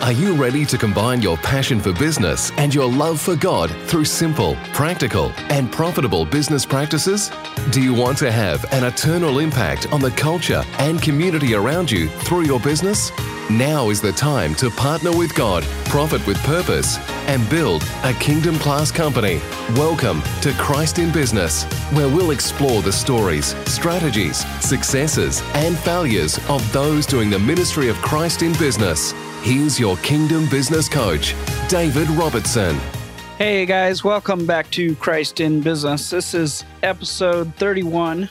Are you ready to combine your passion for business and your love for God through simple, practical, and profitable business practices? Do you want to have an eternal impact on the culture and community around you through your business? Now is the time to partner with God, profit with purpose, and build a kingdom class company. Welcome to Christ in Business, where we'll explore the stories, strategies, successes, and failures of those doing the ministry of Christ in business. Here's your Kingdom Business Coach, David Robertson. Hey guys, welcome back to Christ in Business. This is episode 31.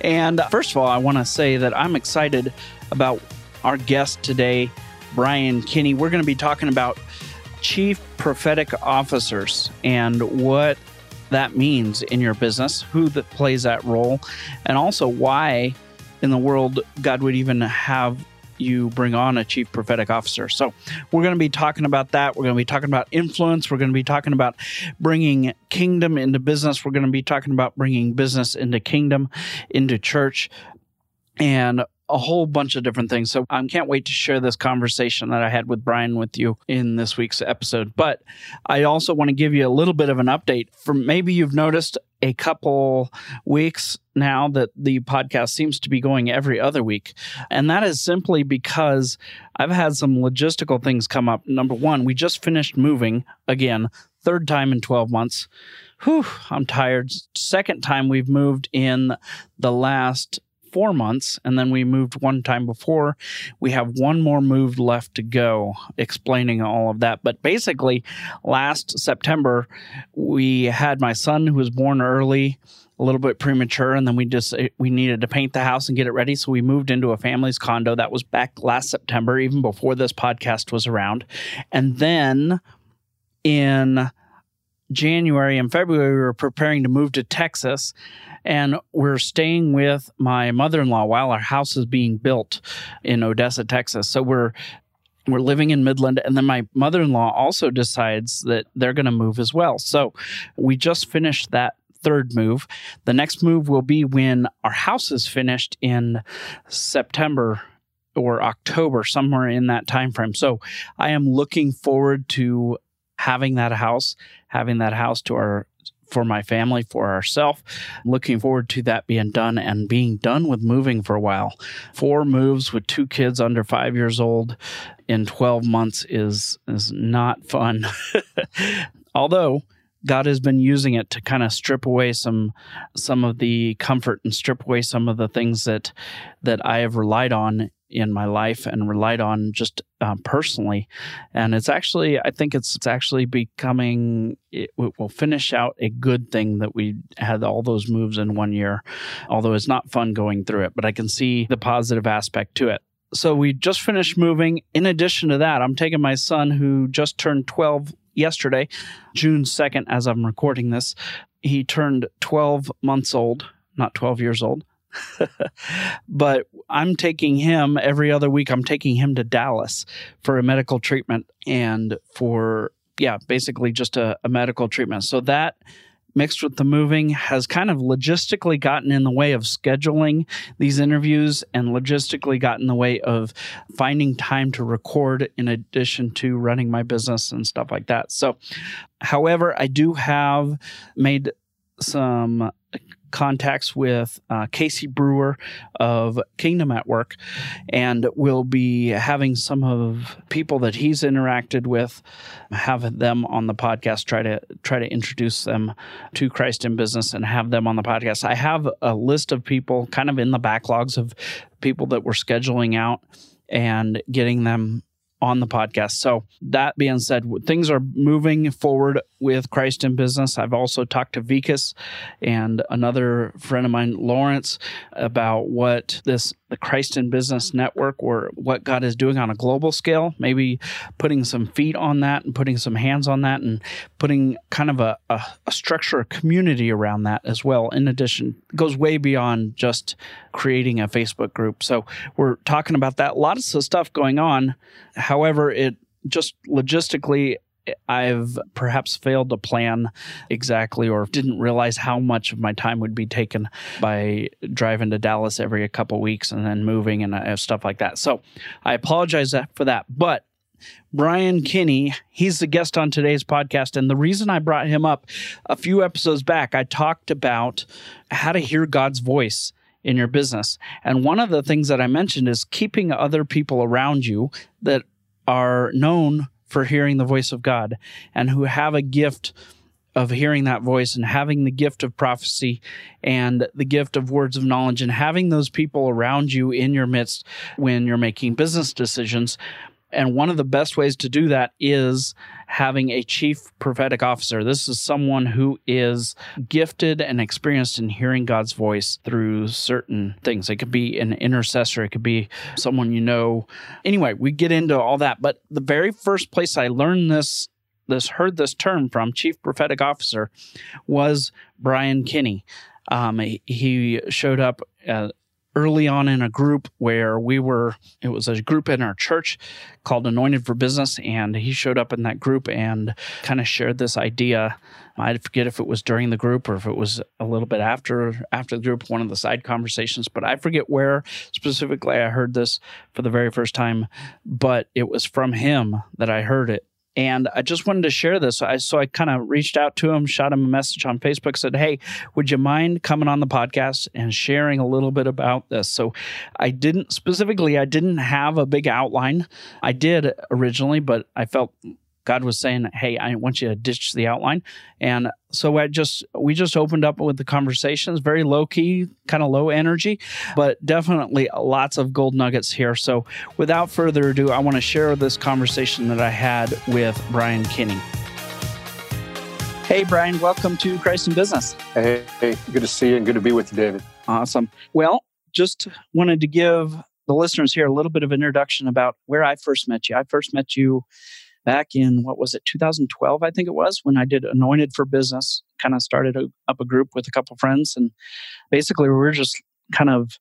And uh, first of all, I want to say that I'm excited about our guest today, Brian Kinney. We're going to be talking about chief prophetic officers and what that means in your business, who that plays that role, and also why in the world God would even have you bring on a chief prophetic officer. So, we're going to be talking about that. We're going to be talking about influence. We're going to be talking about bringing kingdom into business. We're going to be talking about bringing business into kingdom, into church, and a whole bunch of different things. So I can't wait to share this conversation that I had with Brian with you in this week's episode. But I also want to give you a little bit of an update. For maybe you've noticed a couple weeks now that the podcast seems to be going every other week. And that is simply because I've had some logistical things come up. Number one, we just finished moving again, third time in 12 months. Whew, I'm tired. Second time we've moved in the last four months, and then we moved one time before. We have one more move left to go, explaining all of that. But basically, last September, we had my son who was born early a little bit premature and then we just eh, we needed to paint the house and get it ready so we moved into a family's condo that was back last september even before this podcast was around and then in january and february we were preparing to move to texas and we're staying with my mother-in-law while our house is being built in Odessa, Texas. So we're we're living in Midland, and then my mother in law also decides that they're going to move as well. So we just finished that third move. The next move will be when our house is finished in September or October, somewhere in that time frame. So I am looking forward to having that house, having that house to our for my family, for ourselves. Looking forward to that being done and being done with moving for a while. Four moves with two kids under five years old in 12 months is, is not fun. Although, God has been using it to kind of strip away some some of the comfort and strip away some of the things that that I have relied on in my life and relied on just uh, personally. And it's actually, I think it's, it's actually becoming, it will finish out a good thing that we had all those moves in one year, although it's not fun going through it, but I can see the positive aspect to it. So we just finished moving. In addition to that, I'm taking my son who just turned 12 yesterday, June 2nd, as I'm recording this. He turned 12 months old, not 12 years old. but I'm taking him every other week. I'm taking him to Dallas for a medical treatment and for, yeah, basically just a, a medical treatment. So that mixed with the moving has kind of logistically gotten in the way of scheduling these interviews and logistically gotten in the way of finding time to record in addition to running my business and stuff like that. So, however, I do have made some contacts with uh, Casey Brewer of Kingdom at Work, and we'll be having some of people that he's interacted with, have them on the podcast. Try to try to introduce them to Christ in Business and have them on the podcast. I have a list of people kind of in the backlogs of people that we're scheduling out and getting them on the podcast. So, that being said, things are moving forward with Christ in Business. I've also talked to Vikas and another friend of mine, Lawrence, about what this the Christ in Business Network or what God is doing on a global scale, maybe putting some feet on that and putting some hands on that and putting kind of a, a, a structure, a community around that as well. In addition, goes way beyond just creating a Facebook group. So we're talking about that. Lots of stuff going on. However, it just logistically I've perhaps failed to plan exactly or didn't realize how much of my time would be taken by driving to Dallas every couple weeks and then moving and uh, stuff like that. So I apologize for that. But Brian Kinney. He's the guest on today's podcast. And the reason I brought him up a few episodes back, I talked about how to hear God's voice in your business. And one of the things that I mentioned is keeping other people around you that are known for hearing the voice of God and who have a gift of hearing that voice and having the gift of prophecy and the gift of words of knowledge and having those people around you in your midst when you're making business decisions. And one of the best ways to do that is having a chief prophetic officer. This is someone who is gifted and experienced in hearing God's voice through certain things. It could be an intercessor, it could be someone you know. Anyway, we get into all that. But the very first place I learned this this heard this term from chief prophetic officer was Brian Kinney. Um, he showed up uh, early on in a group where we were it was a group in our church called anointed for business and he showed up in that group and kind of shared this idea. I forget if it was during the group or if it was a little bit after after the group one of the side conversations but i forget where specifically i heard this for the very first time but it was from him that i heard it and I just wanted to share this. I, so I kind of reached out to him, shot him a message on Facebook, said, Hey, would you mind coming on the podcast and sharing a little bit about this? So I didn't specifically, I didn't have a big outline. I did originally, but I felt God was saying, "Hey, I want you to ditch the outline," and so I just we just opened up with the conversations, very low key, kind of low energy, but definitely lots of gold nuggets here. So, without further ado, I want to share this conversation that I had with Brian Kinney. Hey, Brian, welcome to Christ in Business. Hey, hey, good to see you and good to be with you, David. Awesome. Well, just wanted to give the listeners here a little bit of introduction about where I first met you. I first met you back in what was it 2012 i think it was when i did anointed for business kind of started a, up a group with a couple friends and basically we were just kind of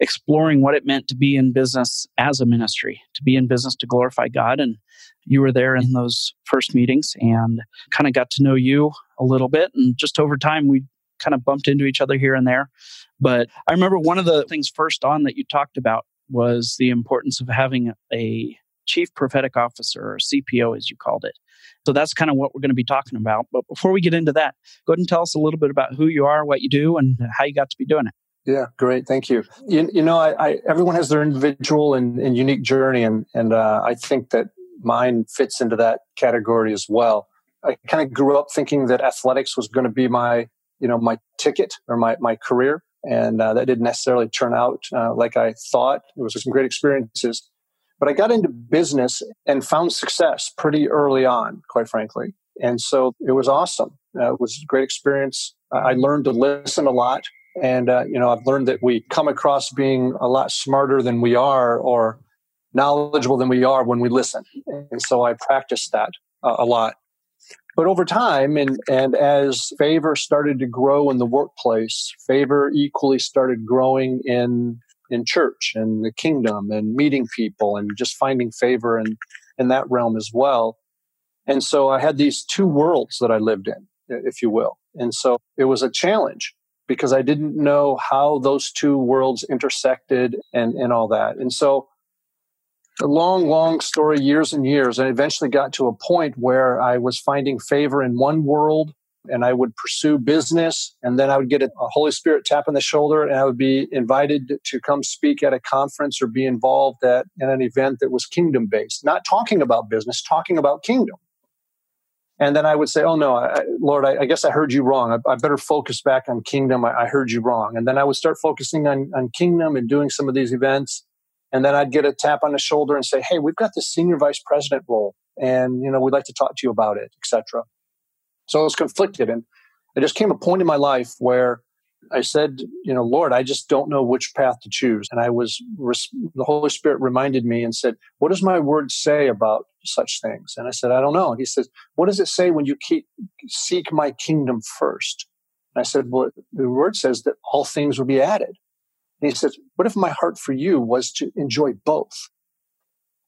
exploring what it meant to be in business as a ministry to be in business to glorify god and you were there in those first meetings and kind of got to know you a little bit and just over time we kind of bumped into each other here and there but i remember one of the things first on that you talked about was the importance of having a chief prophetic officer or CPO, as you called it. So that's kind of what we're going to be talking about. But before we get into that, go ahead and tell us a little bit about who you are, what you do, and how you got to be doing it. Yeah, great. Thank you. You, you know, I, I, everyone has their individual and, and unique journey, and and uh, I think that mine fits into that category as well. I kind of grew up thinking that athletics was going to be my you know my ticket or my my career, and uh, that didn't necessarily turn out uh, like I thought. It was some great experiences, but I got into business and found success pretty early on, quite frankly. And so it was awesome. Uh, it was a great experience. I learned to listen a lot. And, uh, you know, I've learned that we come across being a lot smarter than we are or knowledgeable than we are when we listen. And so I practiced that uh, a lot. But over time, and, and as favor started to grow in the workplace, favor equally started growing in in church and the kingdom and meeting people and just finding favor in, in that realm as well. And so I had these two worlds that I lived in, if you will. And so it was a challenge because I didn't know how those two worlds intersected and, and all that. And so a long, long story, years and years. and eventually got to a point where I was finding favor in one world and I would pursue business. And then I would get a, a, Holy Spirit tap on the shoulder and I would be invited to come speak at a conference or be involved at, in an event that was kingdom based, not talking about business, talking about kingdom. And then I would say, Oh no, I, Lord, I, I, guess I heard you wrong. I, I better focus back on kingdom. I, heard you wrong. And then I would start focusing on, on kingdom and doing some of these events. And then I'd get a tap on the shoulder and say, Hey, we've got this senior vice president role and, you know, we'd like to talk to you about it, etc. So I was conflicted. And there just came a point in my life where I said, you know, Lord, I just don't know which path to choose. And I was, the Holy Spirit reminded me and said, What does my word say about such things? And I said, I don't know. And he says, What does it say when you keep, seek my kingdom first? And I said, Well, the word says that all things will be added. And he says, What if my heart for you was to enjoy both?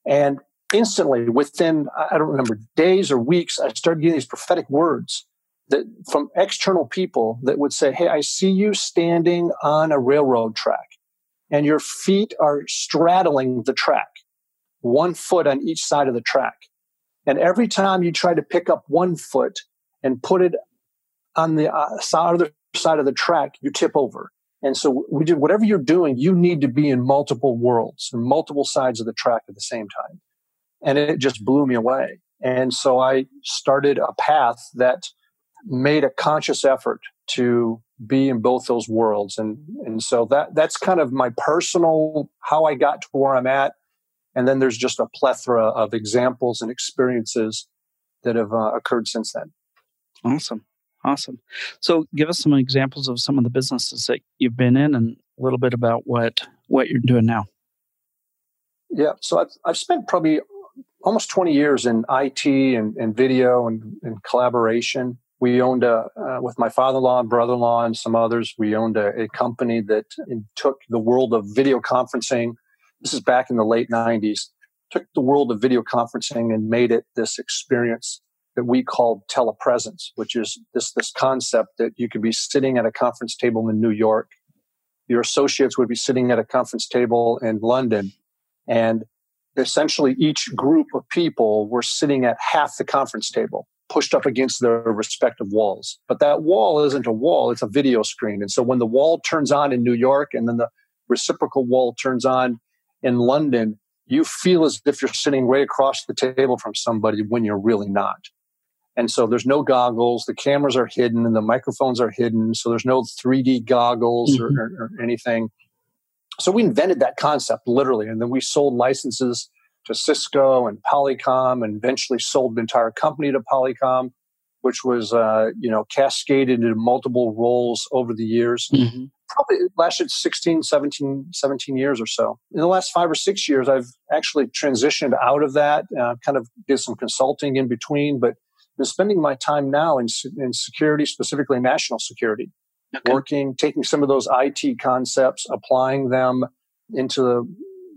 And instantly within i don't remember days or weeks i started getting these prophetic words that from external people that would say hey i see you standing on a railroad track and your feet are straddling the track one foot on each side of the track. And every time you try to pick up one foot and put it on the uh, other side of the track, you tip over. And so we did whatever you're doing, you need to be in multiple worlds and multiple sides of the track at the same time. And it just blew me away. And so I started a path that made a conscious effort to be in both those worlds. And, and so that, that's kind of my personal, how I got to where I'm at. And then there's just a plethora of examples and experiences that have uh, occurred since then. Awesome. Awesome. So give us some examples of some of the businesses that you've been in and a little bit about what, what you're doing now. Yeah. So I've, I've spent probably almost 20 years in IT and, and video and, and collaboration. We owned a uh, with my father-in-law and brother-in-law and some others we owned a, a, company that took the world of video conferencing. This is back in the late 90s took the world of video conferencing and made it this experience that we called telepresence which is this this concept that you could be sitting at a conference table in new york. Your associates would be sitting at a conference table in london. And essentially each group of people were sitting at half the conference table pushed up against their respective walls. But that wall isn't a wall, it's a video screen. And so when the wall turns on in New York and then the reciprocal wall turns on in London, you feel as if you're sitting right across the table from somebody when you're really not. And so there's no goggles, the cameras are hidden and the microphones are hidden. So there's no 3D goggles mm-hmm. or, or, or anything. So we invented that concept literally. And then we sold licenses to Cisco and Polycom, and eventually sold the entire company to Polycom, which was uh, you know cascaded into multiple roles over the years. Mm-hmm. Probably lasted 16, 17, 17 years or so. In the last five or six years, I've actually transitioned out of that. Uh, kind of did some consulting in between, but been spending my time now in, in security, specifically national security, okay. working, taking some of those IT concepts, applying them into the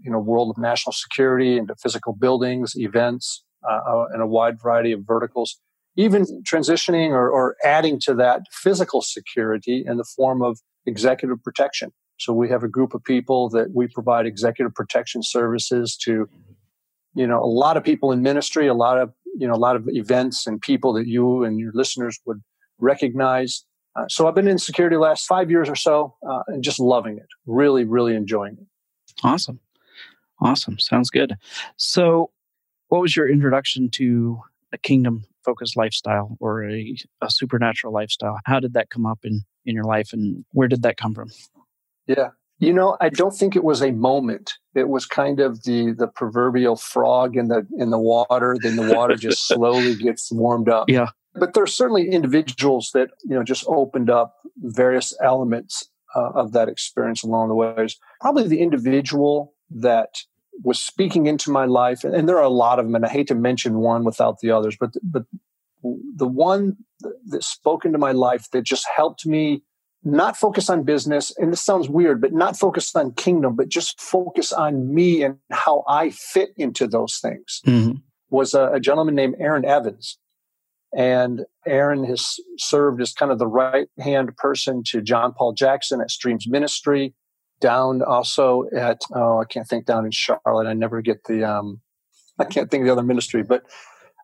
you know world of national security into physical buildings, events, uh, uh, and a wide variety of verticals. Even transitioning or, or adding to that physical security in the form of executive protection. So we have a group of people that we provide executive protection services to, you know, a lot of people in ministry, a lot of, you know, a lot of events and people that you and your listeners would recognize. Uh, so I've been in security last five years or so uh, and just loving it, really, really enjoying it. Awesome. Awesome. Sounds good. So, what was your introduction to a kingdom focused lifestyle or a, a supernatural lifestyle? How did that come up in, in your life and where did that come from? Yeah. You know, I don't think it was a moment. It was kind of the the proverbial frog in the in the water. Then the water just slowly gets warmed up. Yeah. But there are certainly individuals that you know just opened up various elements uh, of that experience along the ways. Probably the individual that was speaking into my life, and there are a lot of them, and I hate to mention one without the others, but but the one that spoke into my life that just helped me not focus on business, and this sounds weird, but not focus on kingdom, but just focus on me and how I fit into those things, mm-hmm. was a, a gentleman named Aaron Evans. And Aaron has served as kind of the right hand person to John Paul Jackson at Streams Ministry down also at oh I can't think down in Charlotte. I never get the um, I can't think of the other ministry, but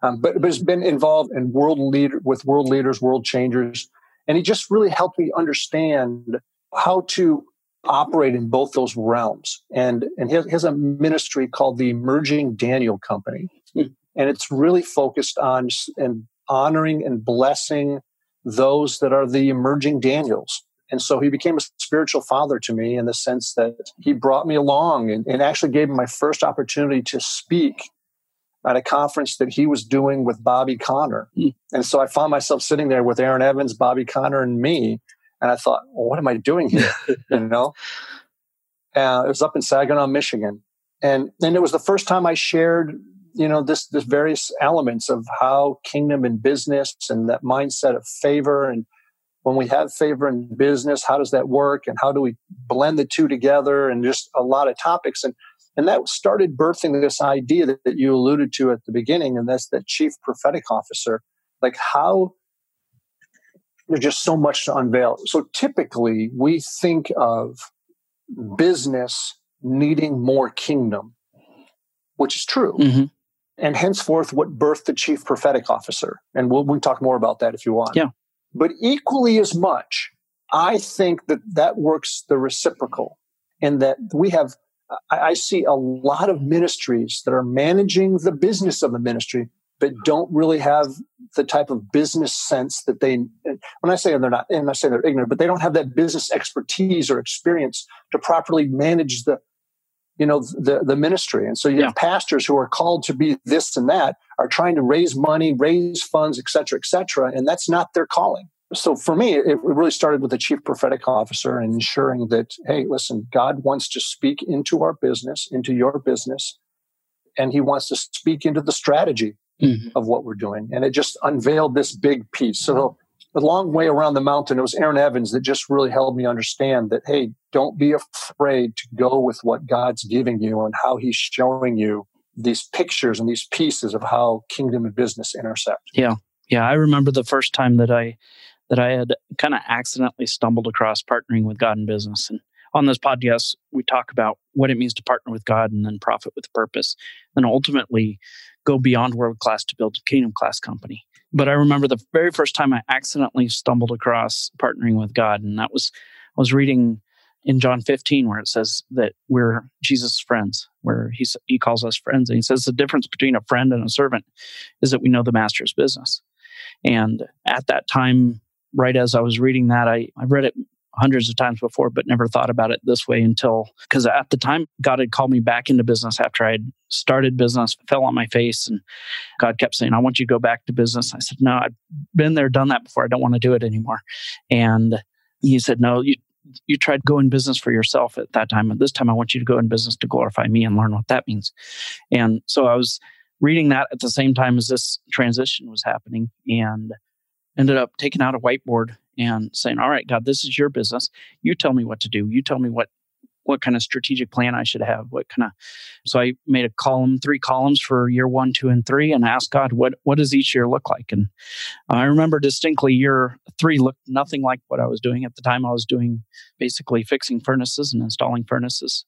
um, but but has been involved in world leader with world leaders, world changers, and he just really helped me understand how to operate in both those realms. And and he has a ministry called the Emerging Daniel Company, hmm. and it's really focused on and honoring and blessing those that are the emerging Daniels and so he became a spiritual father to me in the sense that he brought me along and, and actually gave me my first opportunity to speak at a conference that he was doing with Bobby Conner. Mm. And so I found myself sitting there with Aaron Evans, Bobby Conner, and me. And I thought, well, what am I doing here? you know? Uh, it was up in Saginaw, Michigan. And, and it was the first time I shared, you know, this, this various elements of how kingdom and business and that mindset of favor. And when we have favor in business how does that work? And how do we blend the two together? And just a lot of topics. And and that started birthing this idea that, that you alluded to at the beginning and that's that chief prophetic officer. Like how there's just so much to unveil. So typically we think of business needing more kingdom which is true. Mm-hmm. And henceforth, what birthed the chief prophetic officer. And we'll, we can talk more about that if you want. Yeah. But equally as much, I think that that works the reciprocal in that we have, I, I see a lot of ministries that are managing the business of the ministry, but don't really have the type of business sense that they when i say they're not and i say they're ignorant but they don't have that business expertise or experience to properly manage the you know the the ministry and so you Yeah. have pastors who are called to be this and that are trying to raise money raise funds et cetera et cetera and that's not their calling so for me it really started with the chief prophetic officer and ensuring that hey listen god wants to speak into our business into your business and he wants to speak into the strategy Mm-hmm. of what we're doing. And it just unveiled this big piece. So the long way around the mountain, it was Aaron Evans that just really helped me understand that, hey, don't be afraid to go with what God's giving you and how he's showing you these pictures and these pieces of how kingdom and business intersect. Yeah. Yeah, I remember the first time that I that I had kind of accidentally stumbled across partnering with God in business. And on this podcast, we talk about what it means to partner with God and then profit with purpose, and ultimately go beyond world class to build a kingdom class company. But I remember the very first time I accidentally stumbled across partnering with God, and that was I was reading in John 15 where it says that we're Jesus' friends, where he he calls us friends, and he says the difference between a friend and a servant is that we know the master's business. And at that time, right as I was reading that, I I read it hundreds of times before, but never thought about it this way until because at the time God had called me back into business after I had started business, fell on my face, and God kept saying, I want you to go back to business. I said, No, I've been there, done that before. I don't want to do it anymore. And he said, No, you you tried to go in business for yourself at that time. And this time I want you to go in business to glorify me and learn what that means. And so I was reading that at the same time as this transition was happening and ended up taking out a whiteboard and saying, All right, God, this is your business. You tell me what to do. You tell me what what kind of strategic plan I should have. What kind of so I made a column, three columns for year one, two, and three, and asked God, what what does each year look like? And I remember distinctly year three looked nothing like what I was doing at the time. I was doing basically fixing furnaces and installing furnaces.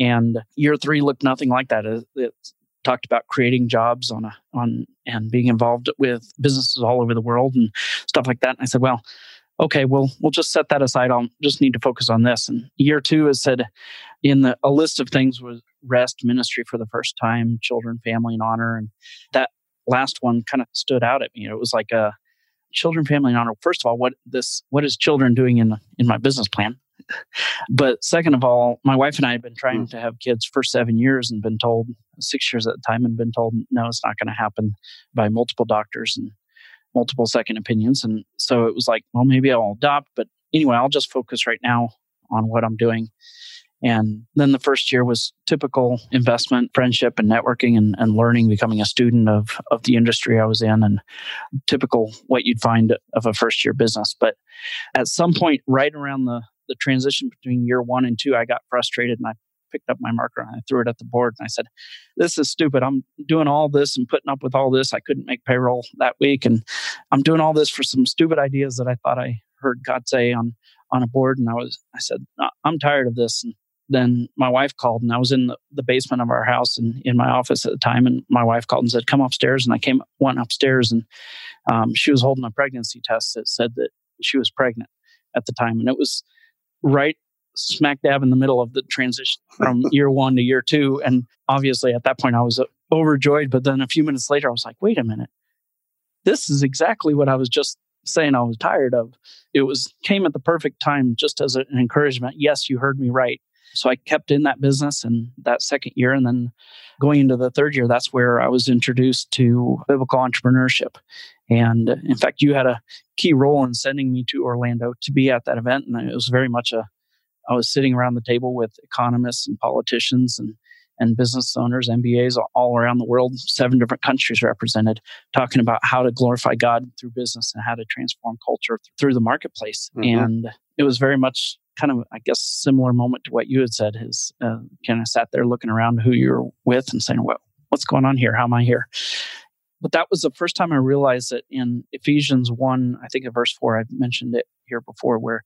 And year three looked nothing like that. It, talked about creating jobs on a on and being involved with businesses all over the world and stuff like that. And I said, well, okay, well, we'll just set that aside. I'll just need to focus on this. And year two is said in the a list of things was rest, ministry for the first time, children, family, and honor. And that last one kind of stood out at me. It was like a children, family, and honor. First of all, what this what is children doing in in my business plan? but second of all, my wife and I had been trying mm. to have kids for seven years and been told six years at the time and been told no, it's not going to happen by multiple doctors and multiple second opinions. And so it was like, well, maybe I'll adopt, but anyway, I'll just focus right now on what I'm doing. And then the first year was typical investment, friendship, and networking and, and learning, becoming a student of, of the industry I was in, and typical what you'd find of a first year business. But at some point, right around the, the transition between year one and two, I got frustrated and I picked up my marker and I threw it at the board and I said, This is stupid. I'm doing all this and putting up with all this. I couldn't make payroll that week. And I'm doing all this for some stupid ideas that I thought I heard God say on on a board. And I was I said, I'm tired of this. And then my wife called and I was in the, the basement of our house and in my office at the time. And my wife called and said, Come upstairs. And I came went upstairs and um, she was holding a pregnancy test that said that she was pregnant at the time. And it was right smack dab in the middle of the transition from year one to year two. And obviously at that point I was uh, overjoyed. But then a few minutes later, I was like, wait a minute. This is exactly what I was just saying I was tired of. It was came at the perfect time just as an encouragement. Yes, you heard me right. So I kept in that business and that second year. And then going into the third year, that's where I was introduced to biblical entrepreneurship. And in fact, you had a key role in sending me to Orlando to be at that event. And it was very much a, I was sitting around the table with economists and politicians and, and business owners, MBAs all around the world, seven different countries represented, talking about how to glorify God through business and how to transform culture through the marketplace. Mm-hmm. And it was very much kind of, I guess, similar moment to what you had said. Is uh, kind of sat there looking around who you're with and saying, "What what's going on here? How am I here?" But that was the first time I realized that in Ephesians one, I think in verse four, I've mentioned it here before, where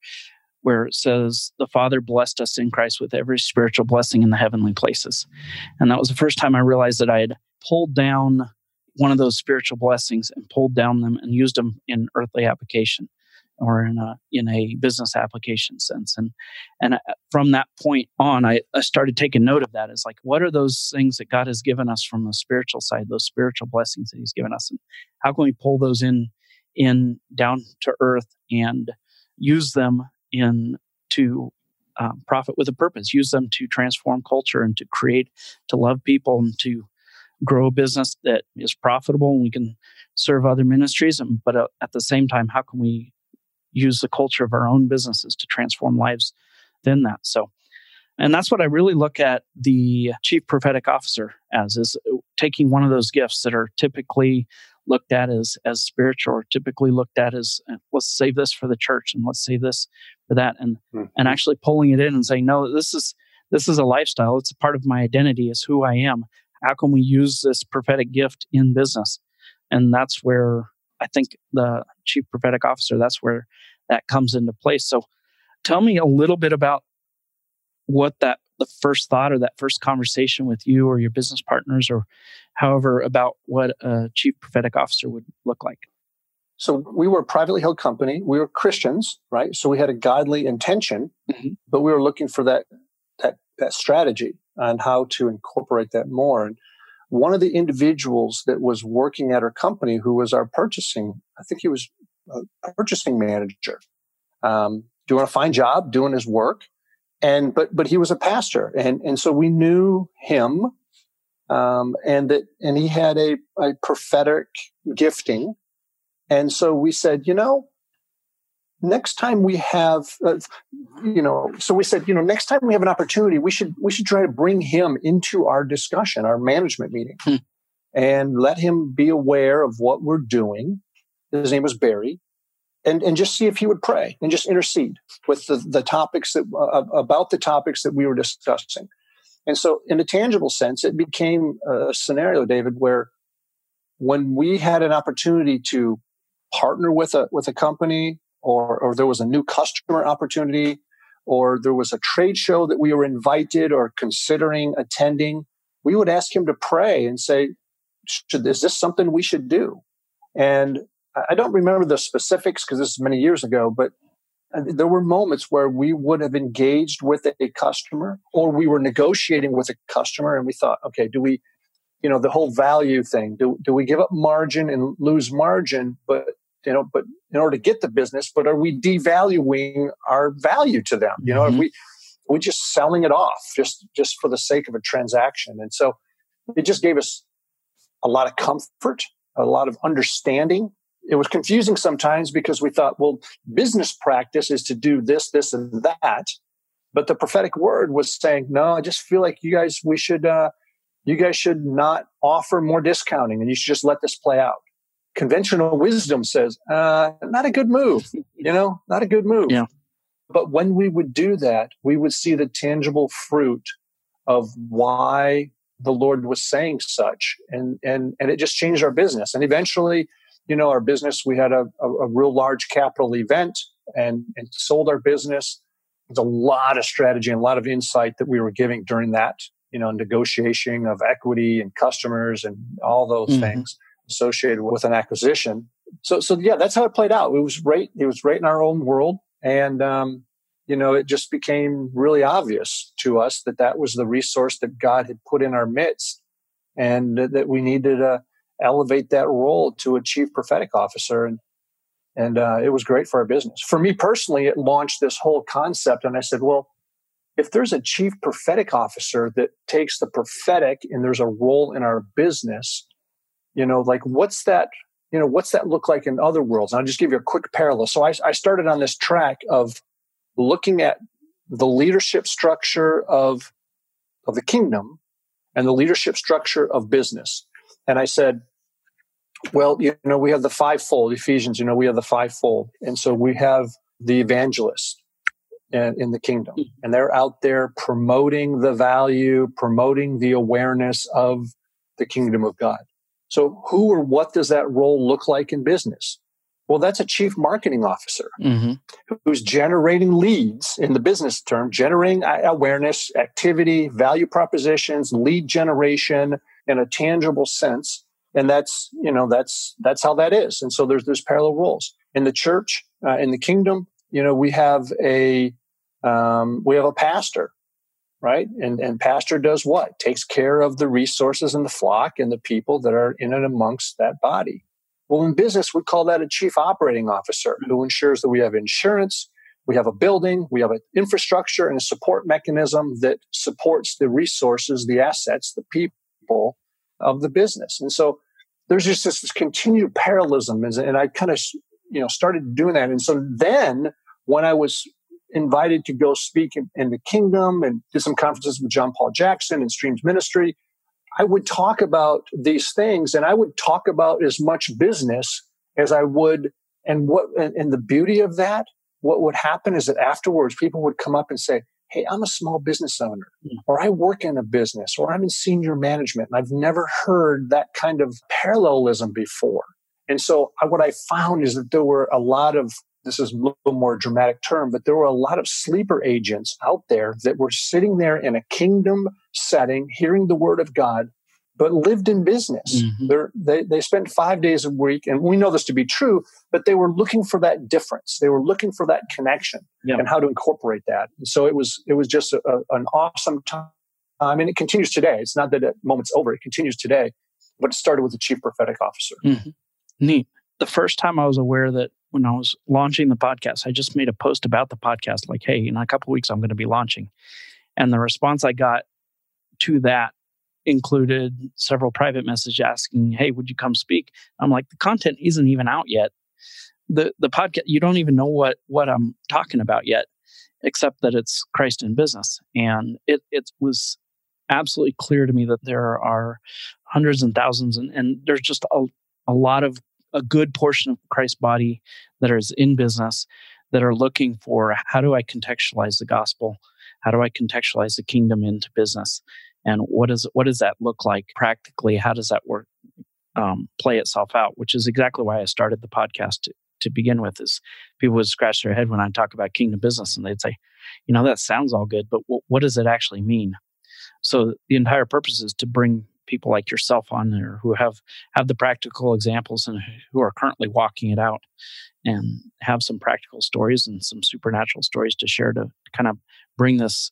where it says, The Father blessed us in Christ with every spiritual blessing in the heavenly places. And that was the first time I realized that I had pulled down one of those spiritual blessings and pulled down them and used them in earthly application or in a in a business application sense and and uh, from that point on I, I started taking note of that as like what are those things that god has given us from the spiritual side those spiritual blessings that he's given us and how can we pull those in in down to earth and use them in to um, profit with a purpose use them to transform culture and to create to love people and to grow a business that is profitable and we can serve other ministries. And, but uh, at the same time how can we use the culture of our own businesses to transform lives Then that? So and that's what i really look at the chief prophetic officer as is uh, taking one of those gifts that are typically looked at as as spiritual or typically looked at as uh, let's save this for the church and let's save this for that and mm-hmm. and actually pulling it in and saying no this is this is a lifestyle. It's a part of my identity. Is who i am. How can we use this prophetic gift in business? And that's where i think the chief prophetic officer that's where that comes into place. So tell me a little bit about what that the first thought or that first conversation with you or your business partners or however about what a chief prophetic officer would look like so we were a privately held company we were christians right so we had a godly intention mm-hmm. but we were looking for that that that strategy on how to incorporate that more. And one of the individuals that was working at our company, who was our purchasing, I think he was a purchasing manager, um, doing a fine job, doing his work, and but but he was a pastor, and and so we knew him, um, and that and he had a, a prophetic gifting, and so we said, you know, next time we have uh, you know so we said you know next time we have an opportunity we should we should try to bring him into our discussion our management meeting. Hmm. and let him be aware of what we're doing. His name was barry and and just see if he would pray and just intercede with the the topics that uh, about the topics that we were discussing and so in a tangible sense it became a scenario david where when we had an opportunity to partner with a with a company or, or there was a new customer opportunity, or there was a trade show that we were invited or considering attending, we would ask him to pray and say, should, is this something we should do? And I don't remember the specifics because this is many years ago, but uh, there were moments where we would have engaged with a customer or we were negotiating with a customer and we thought, okay, do we, you know, the whole value thing, do, do we give up margin and lose margin, but you know, but in order to get the business, but are we devaluing our value to them? You know, mm-hmm. are we are we just selling it off just just for the sake of a transaction? And so it just gave us a lot of comfort, a lot of understanding. It was confusing sometimes because we thought, well, business practice is to do this, this, and that. But the prophetic word was saying, no, I just feel like you guys, we should, uh, you guys should not offer more discounting and you should just let this play out conventional wisdom says, uh, not a good move, you know, not a good move. Yeah. But when we would do that, we would see the tangible fruit of why the Lord was saying such. And, and, and it just changed our business. And eventually, you know, our business, we had a, a, a real large capital event and, and sold our business. There's a lot of strategy and a lot of insight that we were giving during that, you know, negotiation of equity and customers and all those mm-hmm. things associated with an acquisition. So, so yeah, that's how it played out. It was right. It was right in our own world, and um, you know, it just became really obvious to us that that was the resource that God had put in our midst, and that we needed to elevate that role to a chief prophetic officer. And and uh, it was great for our business. For me personally, it launched this whole concept, and I said, well. If there's a chief prophetic officer that takes the prophetic and there's a role in our business, you know like what's that you know what's that look like in other worlds and i'll just give you a quick parallel so I, I started on this track of looking at the leadership structure of of the kingdom and the leadership structure of business and i said well you know we have the fivefold ephesians you know we have the fivefold and so we have the evangelists in, the kingdom and they're out there promoting the value promoting the awareness of the kingdom of god so who or what does that role look like in business? Well, that's a chief marketing officer Mm-hmm. who's generating leads in the business term, generating awareness, activity, value propositions, lead generation in a tangible sense. And that's, you know, that's, that's how that is. And so there's, there's parallel roles in the church, uh, in the kingdom. You know, we have a, um, we have a pastor, right? And, and pastor does what? Takes care of the resources and the flock and the people that are in and amongst that body. Well, in business, we call that a chief operating officer who ensures that we have insurance, we have a building, we have an infrastructure and a support mechanism that supports the resources, the assets, the people of the business. And so there's just this, this continued parallelism. And I kind of, you know, started doing that. And so then when I was invited to go speak in, in the kingdom and did some conferences with John Paul Jackson and Streams Ministry, I would talk about these things and I would talk about as much business as I would. And what, and, and the beauty of that, what would happen is that afterwards people would come up and say, Hey, I'm a small business owner, hmm. or I work in a business, or I'm in senior management. And I've never heard that kind of parallelism before. And so I, what I found is that there were a lot of this is a little more dramatic term, but there were a lot of sleeper agents out there that were sitting there in a kingdom setting, hearing the word of God, but lived in business. Mhm. They, they spent five days a week, and we know this to be true, but they were looking for that difference. They were looking for that connection Yeah. and how to incorporate that. And so it was, it was just a, a- an awesome time. I mean, it continues today. It's not that a moment's over. It continues today, but it started with the chief prophetic officer. Neat. The first time I was aware that when I was launching the podcast, I just made a post about the podcast, like, hey, in a couple weeks, I'm going to be launching. And the response I got to that included several private messages asking, hey, would you come speak? I'm like, the content isn't even out yet. The the podcast, you don't even know what what I'm talking about yet, except that it's Christ in business. And it it was absolutely clear to me that there are hundreds and thousands and, and there's just a, a lot of a good portion of Christ's body that is in business that are looking for how do I contextualize the gospel? How do I contextualize the kingdom into business? And what does what does that look like practically? How does that work um, play itself out? Which is exactly why I started the podcast to, to begin with. Is people would scratch their head when I talk about kingdom business, and they'd say, "You know, that sounds all good, but w- what does it actually mean?" So the entire purpose is to bring people like yourself on there who have have the practical examples and who are currently walking it out and have some practical stories and some supernatural stories to share to kind of bring this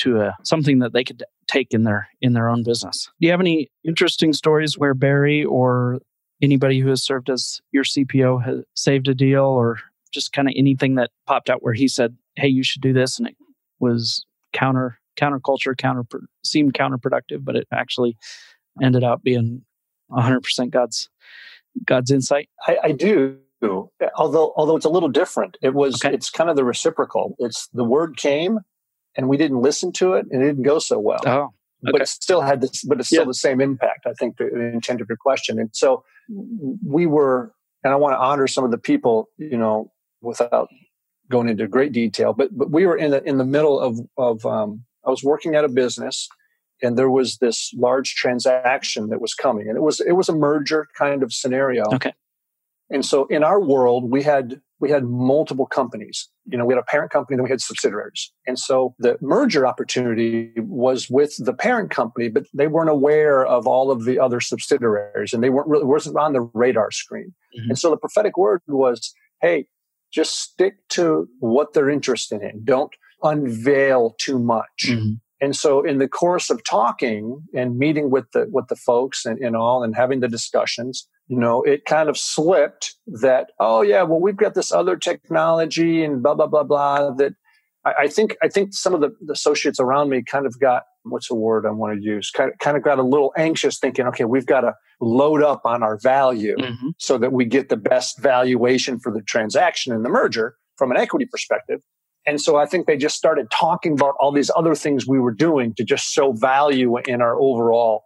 to a something that they could take in their in their own business. Do you have any interesting stories where Barry or anybody who has served as your CPO has saved a deal or just kind of anything that popped out where he said, "Hey, you should do this," and it was counter counterculture, counter seemed counterproductive, but it actually ended up being 100% God's God's insight. I, I do. Although, although it's a little different, it was. Okay. It's kind of the reciprocal. It's the word came, and we didn't listen to it, and it didn't go so well. Oh, but it still had this. But it's still Yeah. the same impact. I think the, the intent of your question. And so we were, and I want to honor some of the people. You know, without going into great detail, but but we were in the in the middle of of. Um, I was working at a business, and there was this large transaction that was coming, and it was it was a merger kind of scenario. Okay. And so in our world, we had we had multiple companies. You know, we had a parent company, then we had subsidiaries. And so the merger opportunity was with the parent company, but they weren't aware of all of the other subsidiaries, and they weren't really wasn't on the radar screen. Mhm. And so the prophetic word was, "Hey, just stick to what they're interested in. Don't unveil too much." Mhm. And so in the course of talking and meeting with the with the folks and, and all and having the discussions, you know, it kind of slipped that, oh yeah, well, we've got this other technology and blah blah blah blah that I, I think I think some of the, the associates around me kind of got what's the word I want to use? Kind of, kind of got a little anxious thinking, okay, we've got to load up on our value Mhm. so that we get the best valuation for the transaction and the merger from an equity perspective. And so I think they just started talking about all these other things we were doing to just show value in our overall.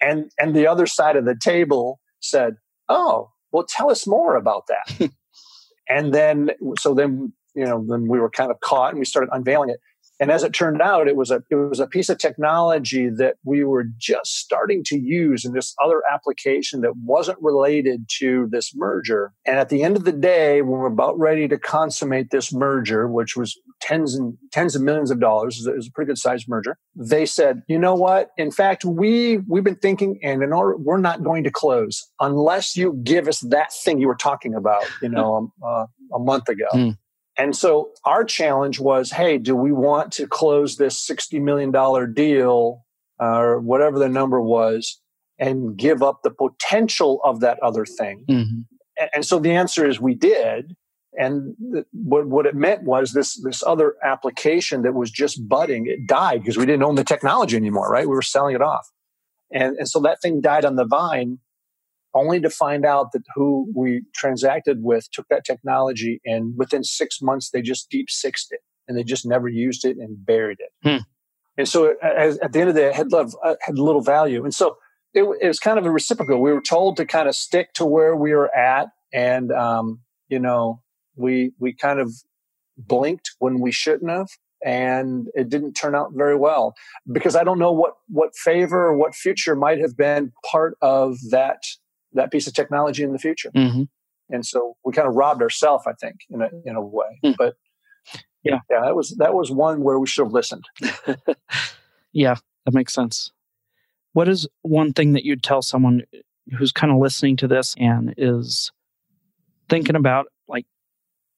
And and the other side of the table said, "Oh, well, tell us more about that." and then so then you know then we were kind of caught and we started unveiling it. And as it turned out, it was a it was a piece of technology that we were just starting to use in this other application that wasn't related to this merger. And at the end of the day, when we're about ready to consummate this merger, which was tens and tens of millions of dollars, it was a pretty good sized merger. They said, you know what? In fact, we we've been thinking, and in order, we're not going to close unless you give us that thing you were talking about, you know, uh, a month ago. Mm. And so our challenge was, hey, do we want to close this $60 million deal uh, or whatever the number was and give up the potential of that other thing? Mm-hmm. And, and, so the answer is we did. And the, what, what it meant was this, this other application that was just budding, it died because we didn't own the technology anymore, right? We were selling it off. And, and so that thing died on the vine only to find out that who we transacted with took that technology and within six months they just deep sixed it and they just never used it and buried it. Hmm. And so as, at the end of the day, it had, love, uh, had little value. And so it, it, was kind of a reciprocal. We were told to kind of stick to where we were at. And, um, you know, we, we kind of blinked when we shouldn't have. And it didn't turn out very well because I don't know what, what favor or what future might have been part of that that piece of technology in the future. Mm-hmm. And so we kind of robbed ourselves, I think, in a in a way. Mm. But yeah, yeah, that was that was one where we should have listened. yeah, that makes sense. What is one thing that you'd tell someone who's kind of listening to this and is thinking about like,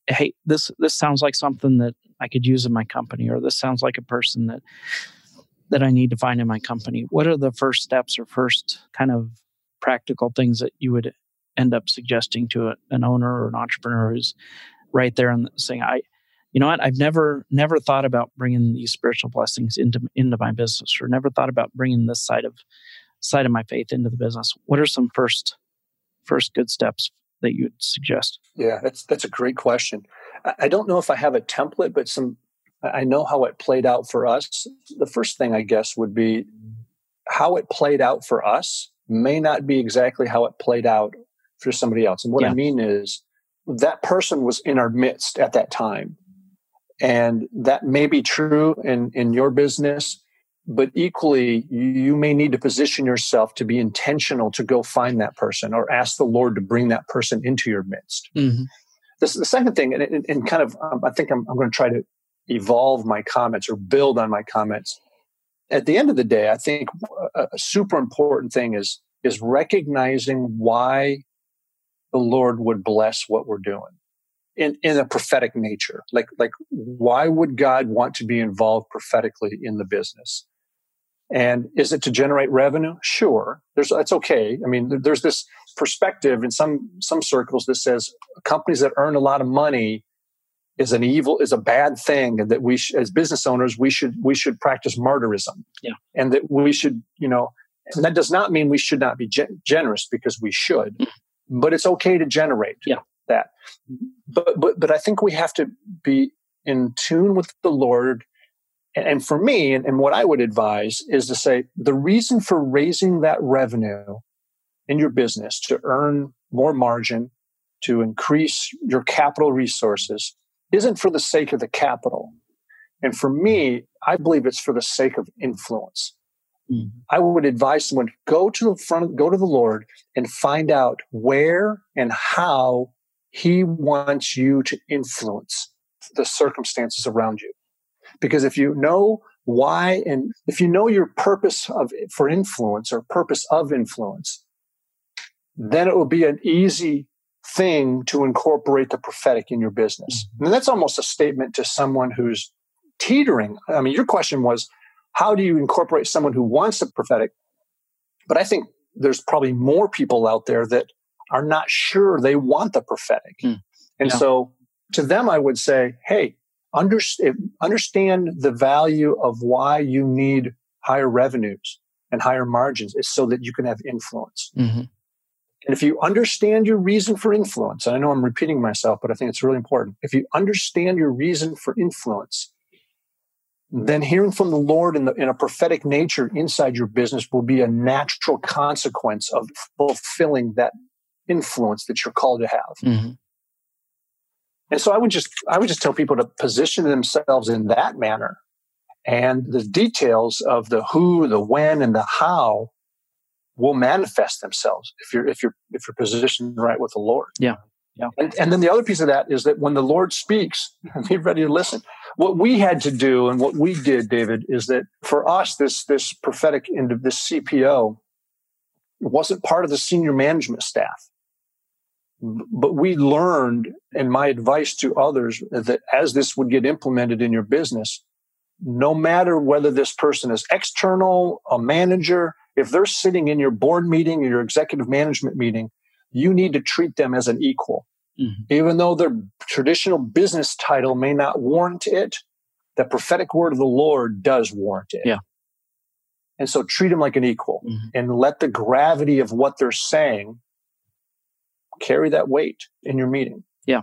hey, this this sounds like something that I could use in my company, or this sounds like a person that that I need to find in my company. What are the first steps or first kind of practical things that you would end up suggesting to an owner or an entrepreneur who's right there and saying, "I, you know what? I've never never thought about bringing these spiritual blessings into into my business, or never thought about bringing this side of side of my faith into the business." What are some first first good steps that you'd suggest? Yeah, that's that's a great question. I don't know if I have a template, but some I know how it played out for us. The first thing I guess would be how it played out for us may not be exactly how it played out for somebody else. And what yeah. I mean is that person was in our midst at that time. And that may be true in, in your business, but equally, you may need to position yourself to be intentional to go find that person or ask the Lord to bring that person into your midst. Mm-hmm. This, the second thing, and, and kind of, um, I think I'm, I'm going to try to evolve my comments or build on my comments at the end of the day, I think a, a super important thing is is recognizing why the Lord would bless what we're doing in, in a prophetic nature. Like, like, why would God want to be involved prophetically in the business? And is it to generate revenue? Sure. There's, that's okay. I mean, there's this perspective in some, some circles that says companies that earn a lot of money is an evil is a bad thing and that we sh- as business owners we should we should practice martyrism yeah and that we should you know and that does not mean we should not be ge- generous because we should mm. but it's okay to generate yeah. that but but but i think we have to be in tune with the lord and for me and, and what i would advise is to say the reason for raising that revenue in your business to earn more margin to increase your capital resources isn't for the sake of the capital. And for me, I believe it's for the sake of influence. Mm-hmm. I would advise someone to go to the front, go to the Lord and find out where and how he wants you to influence the circumstances around you. Because if you know why and if you know your purpose of for influence or purpose of influence, then it will be an easy thing to incorporate the prophetic in your business. Mm-hmm. And that's almost a statement to someone who's teetering. I mean, your question was, how do you incorporate someone who wants the prophetic? But I think there's probably more people out there that are not sure they want the prophetic. Mm. And yeah. so to them, I would say, hey, understand, understand the value of why you need higher revenues and higher margins is so that you can have influence. Mm-hmm. And if you understand your reason for influence, and I know I'm repeating myself, but I think it's really important. If you understand your reason for influence, then hearing from the Lord in, the, in a prophetic nature inside your business will be a natural consequence of fulfilling that influence that you're called to have. Mm-hmm. And so I would just I would just tell people to position themselves in that manner and the details of the who, the when, and the how will manifest themselves if you're if you're if you're positioned right with the Lord. Yeah. Yeah. And, and then the other piece of that is that when the Lord speaks, be ready to listen. What we had to do and what we did, David, is that for us, this this prophetic into this CPO wasn't part of the senior management staff. But we learned, and my advice to others, that as this would get implemented in your business, no matter whether this person is external, a manager, if they're sitting in your board meeting or your executive management meeting, you need to treat them as an equal. Mm-hmm. Even though their traditional business title may not warrant it, the prophetic word of the Lord does warrant it. Yeah. And so treat them like an equal mm-hmm. and let the gravity of what they're saying carry that weight in your meeting. Yeah.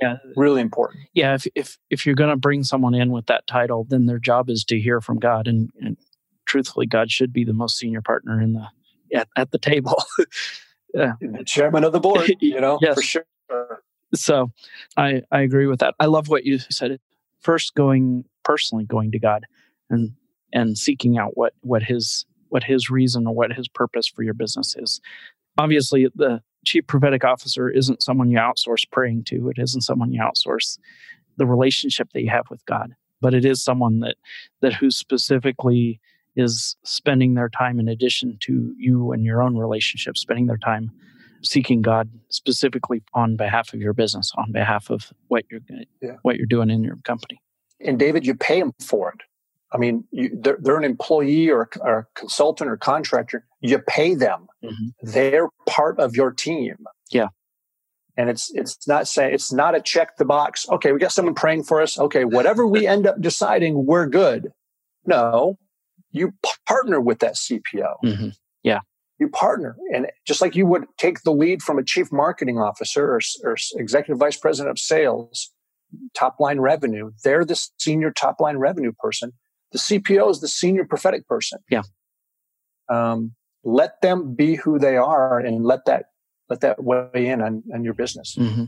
Yeah. Really important. Yeah. If, if, if you're going to bring someone in with that title, then their job is to hear from God. And, and truthfully, God should be the most senior partner in the, at, at the table. yeah. The chairman of the board, you know, yes. for sure. So I, I agree with that. I love what you said. First, going personally, going to God and and seeking out what what his what his reason or what his purpose for your business is. Obviously, the chief prophetic officer isn't someone you outsource praying to. It isn't someone you outsource the relationship that you have with God, but it is someone that that who specifically is spending their time in addition to you and your own relationship, spending their time seeking God specifically on behalf of your business, on behalf of what you're yeah. what you're doing in your company. And David, you pay them for it. I mean, you, they're, they're, an employee or, or, a consultant or contractor. You pay them. Mm-hmm. They're part of your team. Yeah. And it's it's not saying it's not a check the box. Okay, we got someone praying for us. Okay, whatever we end up deciding, we're good. No, you partner with that CPO. Mm-hmm. Yeah. You partner. And just like you would take the lead from a chief marketing officer or, or executive vice president of sales, top line revenue, they're the senior top line revenue person the CPO is the senior prophetic person. Yeah. Um, let them be who they are and let that let that weigh in on, on your business. Mm-hmm.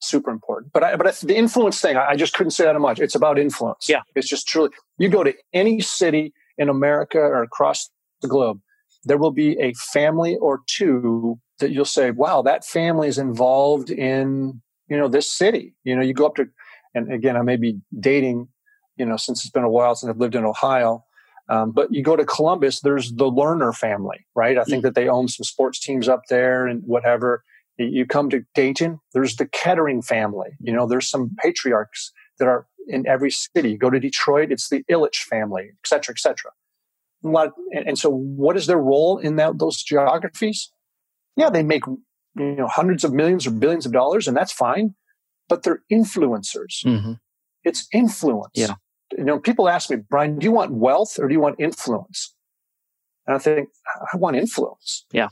Super important. But I, but the influence thing, I, just couldn't say that much. It's about influence. Yeah. It's just truly. You go to any city in America or across the globe, there will be a family or two that you'll say, "Wow, that family is involved in you know this city." You know, you go up to, and again, I may be dating you know, since it's been a while since I've lived in Ohio. Um, but you go to Columbus, there's the Lerner family, right? I think that they own some sports teams up there and whatever. You come to Dayton, there's the Kettering family. You know, there's some patriarchs that are in every city. You go to Detroit, it's the Ilitch family, et cetera, et cetera. A lot of, and, and so what is their role in that, those geographies? Yeah, they make, you know, hundreds of millions or billions of dollars and that's fine, but they're influencers. Mm-hmm. It's influence. Yeah you know, people ask me, Brian, do you want wealth or do you want influence? And I think, I want influence. Yeah.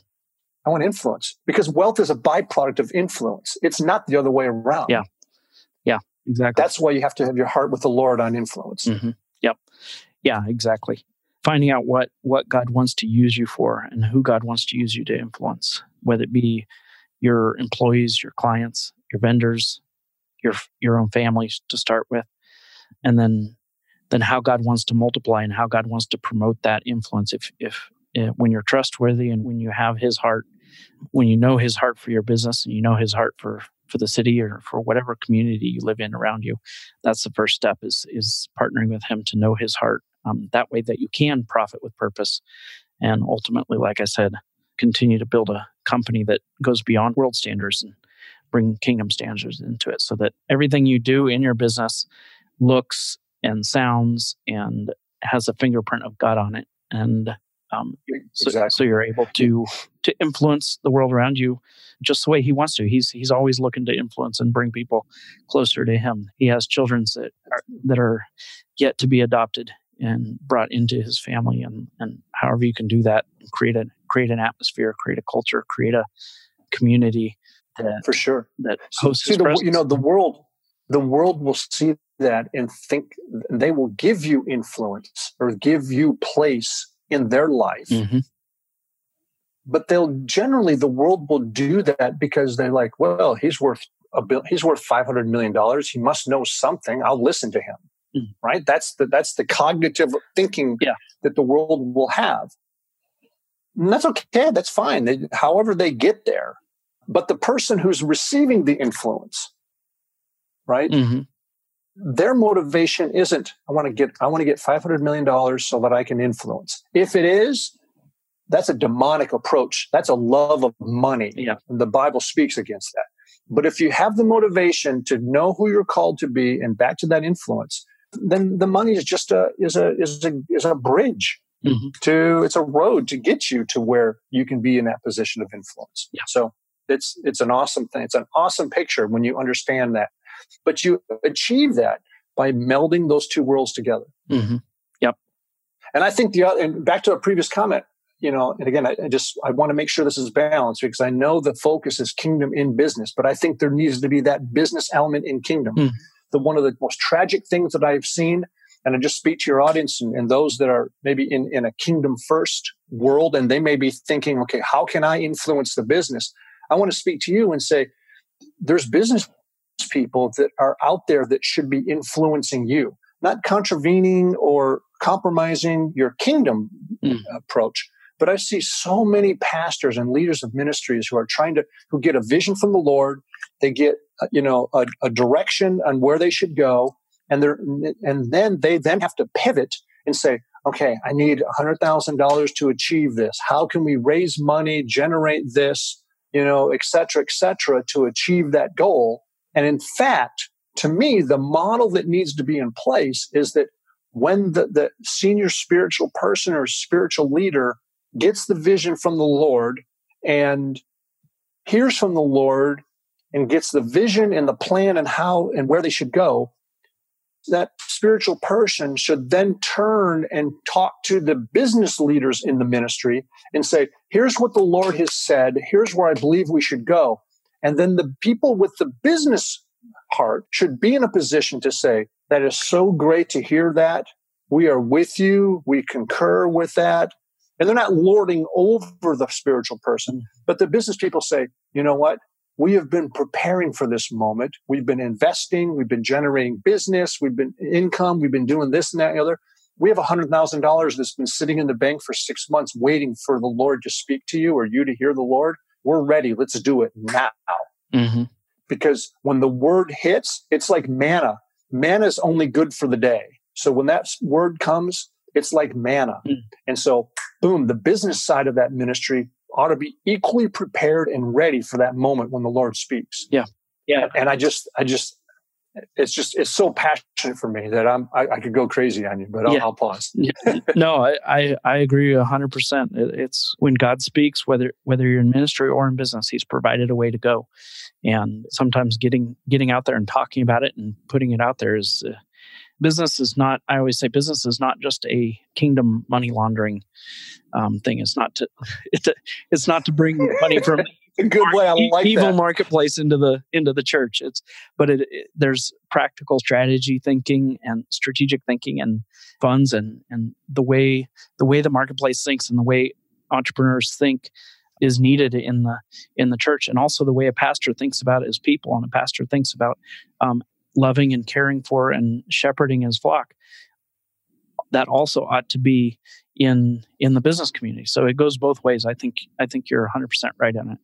I want influence because wealth is a byproduct of influence. It's not the other way around. Yeah. Yeah, exactly. That's why you have to have your heart with the Lord on influence. Mm-hmm. Yep. Yeah, exactly. Finding out what what God wants to use you for and who God wants to use you to influence, whether it be your employees, your clients, your vendors, your your own families to start with, and then then how God wants to multiply and how God wants to promote that influence. If, if, if, when you're trustworthy and when you have His heart, when you know His heart for your business and you know His heart for for the city or for whatever community you live in around you, that's the first step is is partnering with Him to know His heart. Um, that way, that you can profit with purpose, and ultimately, like I said, continue to build a company that goes beyond world standards and bring kingdom standards into it, so that everything you do in your business looks and sounds and has a fingerprint of God on it. And um, so, exactly. so, you're able to to influence the world around you just the way He wants to. He's He's always looking to influence and bring people closer to Him. He has children that are, that are yet to be adopted and brought into His family, and and however you can do that, create a create an atmosphere, create a culture, create a community that for sure that hosts. See, the, you know, the world the world will see that and think they will give you influence or give you place in their life. Mm-hmm. But they'll generally the world will do that because they're like, well, he's worth a bill, he's worth five hundred million dollars. He must know something. I'll listen to him. mm. right? That's the that's the cognitive thinking yeah. that the world will have. And that's okay. That's fine. They, however they get there, but the person who's receiving the influence, right? Mm-hmm. Their motivation isn't I want to get I want to get five hundred million dollars so that I can influence. If it is, that's a demonic approach. That's a love of money. Yeah. And the Bible speaks against that. But if you have the motivation to know who you're called to be and back to that influence, then the money is just a is a is a is a bridge mm-hmm. to it's a road to get you to where you can be in that position of influence. Yeah. So it's it's an awesome thing. It's an awesome picture when you understand that. But you achieve that by melding those two worlds together. Mm-hmm. Yep. And I think the other, and back to a previous comment, you know, and again, I, I just I want to make sure this is balanced because I know the focus is kingdom in business, but I think there needs to be that business element in kingdom. Mm. The one of the most tragic things that I've seen, and I just speak to your audience and, and those that are maybe in, in a kingdom first world, and they may be thinking, okay, how can I influence the business? I want to speak to you and say, there's business people that are out there that should be influencing you, not contravening or compromising your kingdom Mm. approach. But I see so many pastors and leaders of ministries who are trying to, who get a vision from the Lord. They get, uh, you know, a, a direction on where they should go. And they're, and then they then have to pivot and say, okay, I need $100,000 to achieve this. How can we raise money, generate this, you know, et cetera, et cetera, to achieve that goal? And in fact, to me, the model that needs to be in place is that when the, the senior spiritual person or spiritual leader gets the vision from the Lord and hears from the Lord and gets the vision and the plan and how and where they should go, that spiritual person should then turn and talk to the business leaders in the ministry and say, here's what the Lord has said. Here's where I believe we should go. And then the people with the business heart should be in a position to say, that is so great to hear that. We are with you. We concur with that. And they're not lording over the spiritual person, but the business people say, you know what? We have been preparing for this moment. We've been investing. We've been generating business. We've been income. We've been doing this and that and the other. We have $100,000 that's been sitting in the bank for six months waiting for the Lord to speak to you or you to hear the Lord. We're ready. Let's do it now. Mm-hmm. Because when the word hits, it's like manna. Manna is only good for the day. So when that word comes, it's like manna. Mm. And so, boom, the business side of that ministry ought to be equally prepared and ready for that moment when the Lord speaks. Yeah. Yeah. And I just, I just, it's just, it's so passionate for me that I'm, I, I could go crazy on you, but I'll, Yeah. I'll pause. no, I, I, I agree a hundred percent. It- It's when God speaks, whether whether you're in ministry or in business, He's provided a way to go, and sometimes getting getting out there and talking about it and putting it out there is. Uh, Business is not. I always say business is not just a kingdom money laundering um, thing. It's not to. It's a, It's not to bring money from A good way. I like evil that. marketplace into the into the church. It's but it, it- there's practical strategy thinking and strategic thinking and funds and and the way the way the marketplace thinks and the way entrepreneurs think is needed in the in the church and also the way a pastor thinks about his people and a pastor thinks about um, loving and caring for and shepherding his flock that also ought to be in in the business community so it goes both ways i think i think you're 100% right on it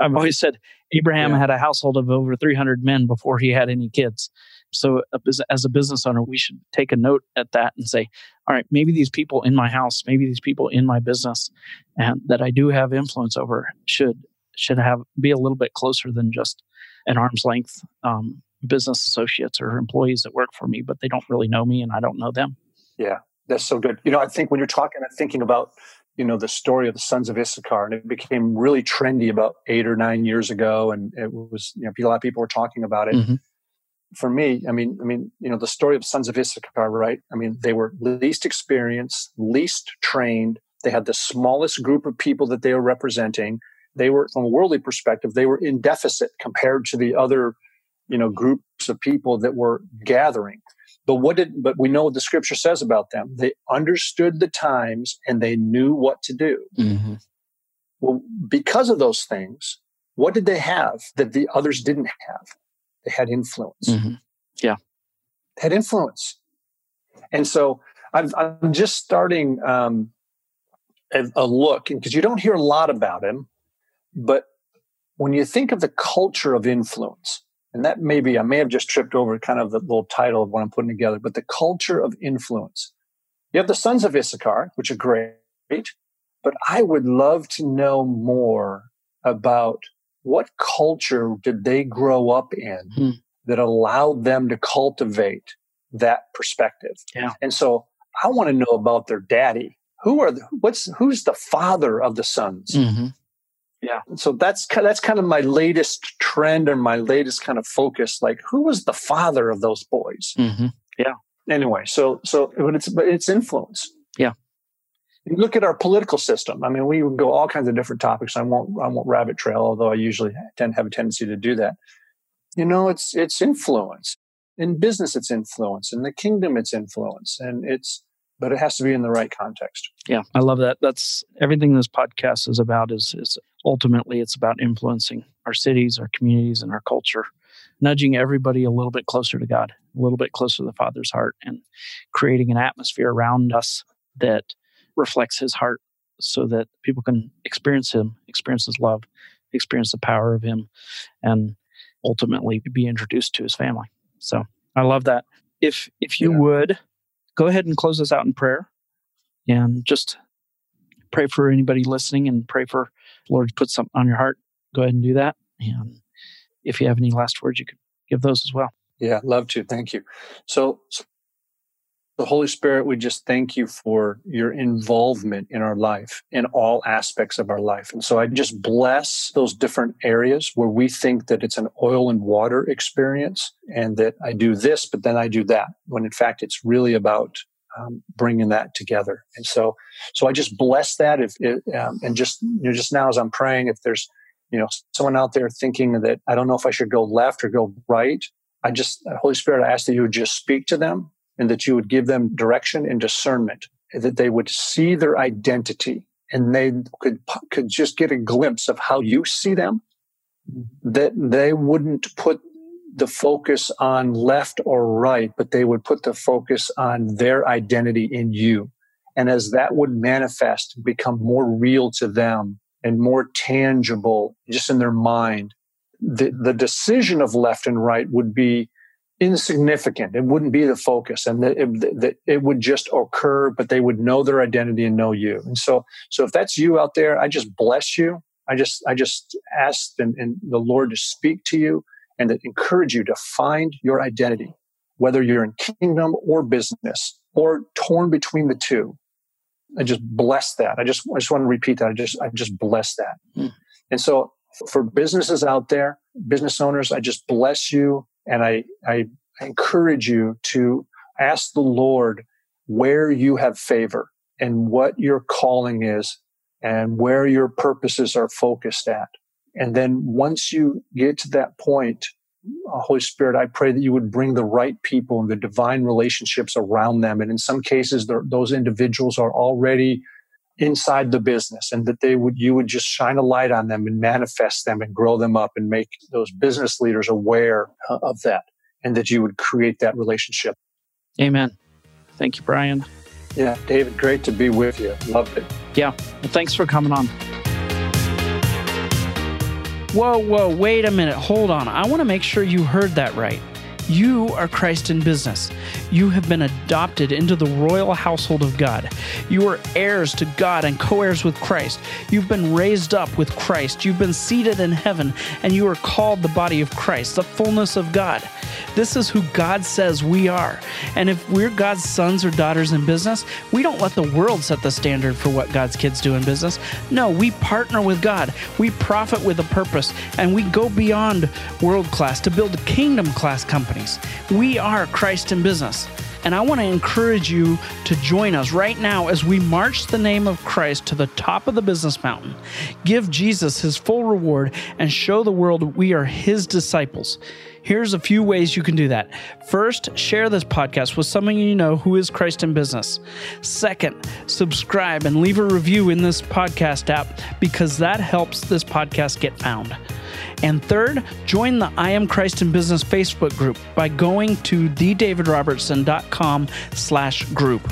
i've always said abraham Yeah. had a household of over 300 men before he had any kids so as a business owner we should take a note at that and say all right maybe these people in my house maybe these people in my business and that i do have influence over should should have be a little bit closer than just an arm's length um, business associates or employees that work for me but they don't really know me and i don't know them Yeah, that's so good. You know, I think when you're talking, I'm thinking about, you know, the story of the sons of Issachar, and it became really trendy about eight or nine years ago, and it was, you know, a lot of people were talking about it. Mhm. For me, I mean, I mean, you know, the story of sons of Issachar, right? I mean, they were least experienced, least trained. They had the smallest group of people that they were representing. They were, from a worldly perspective, they were in deficit compared to the other, you know, groups of people that were gathering. But what did, but we know what the scripture says about them. They understood the times and they knew what to do. Well, because of those things, what did they have that the others didn't have? They had influence. Mhm. They had influence. And so I'm, I'm just starting um, a, a look because you don't hear a lot about him, but when you think of the culture of influence, and that maybe I may have just tripped over kind of the little title of what I'm putting together, but the culture of influence. You have the sons of Issachar, which are great, but I would love to know more about what culture did they grow up in hmm. that allowed them to cultivate that perspective. Yeah. And so I want to know about their daddy. Who are the, what's who's the father of the sons? Mm-hmm. Yeah. So that's that's kind of my latest trend and my latest kind of focus. Like, who was the father of those boys? Mm-hmm. Yeah. Anyway, so so but it's but it's influence. Yeah. You look at our political system. I mean, we would go all kinds of different topics. I won't I won't rabbit trail, although I usually tend have a tendency to do that. You know, it's it's influence in business. It's influence in the kingdom. It's influence, and it's but it has to be in the right context. Yeah, I love that. That's everything this podcast is about. Is is ultimately it's about influencing our cities, our communities, and our culture, nudging everybody a little bit closer to God, a little bit closer to the Father's heart, and creating an atmosphere around us that reflects His heart, so that people can experience Him, experience His love, experience the power of Him, and ultimately be introduced to His family. So I love that. If if you yeah. would go ahead and close us out in prayer and just pray for anybody listening and pray for Lord put something on your heart. Go ahead and do that. And if you have any last words, you could give those as well. Yeah, love to. Thank you. So, so the Holy Spirit, we just thank you for your involvement in our life, in all aspects of our life. And so I just bless those different areas where we think that it's an oil and water experience and that I do this, but then I do that, when in fact it's really about um, bringing that together. And so, so I just bless that. If it, um, and just you know, just now as I'm praying, if there's you know someone out there thinking that I don't know if I should go left or go right, I just Holy Spirit, I ask that you would just speak to them and that you would give them direction and discernment, that they would see their identity and they could, could just get a glimpse of how you see them, that they wouldn't put the focus on left or right, but they would put the focus on their identity in you. And as that would manifest and become more real to them and more tangible just in their mind, the, the decision of left and right would be insignificant. It wouldn't be the focus, and that it, it, would just occur. But they would know their identity and know you. And so, so if that's you out there, I just bless you. I just, I just ask and, and the Lord to speak to you and that encourage you to find your identity, whether you're in kingdom or business or torn between the two. I just bless that. I just, I just want to repeat that. I just, I just bless that. Mm. And so for businesses out there, business owners, I just bless you and I, I encourage you to ask the Lord where you have favor and what your calling is and where your purposes are focused at. And then once you get to that point, uh, Holy Spirit, I pray that you would bring the right people and the divine relationships around them. And in some cases, those individuals are already inside the business and that they would you would just shine a light on them and manifest them and grow them up and make those business leaders aware uh, of that and that you would create that relationship. Amen. Thank you brian. Yeah david great to be with you. Loved it. Yeah. Well, thanks for coming on whoa whoa wait a minute. Hold on. I want to make sure you heard that right you are Christ in business. You have been adopted into the royal household of God. You are heirs to God and co heirs with Christ. You've been raised up with Christ. You've been seated in heaven, and you are called the body of Christ, the fullness of God. This is who God says we are. And if we're God's sons or daughters in business, we don't let the world set the standard for what God's kids do in business. No, we partner with God. We profit with a purpose, and we go beyond world class to build kingdom class companies. We are Christ in business. And I want to encourage you to join us right now as we march the name of Christ to the top of the business mountain. Give Jesus his full reward and show the world we are his disciples. Here's a few ways you can do that. First, share this podcast with someone you know who is Christ in business. Second, subscribe and leave a review in this podcast app because that helps this podcast get found. And third, join the I Am Christ in Business Facebook group by going to thedavidrobertson.com slash group.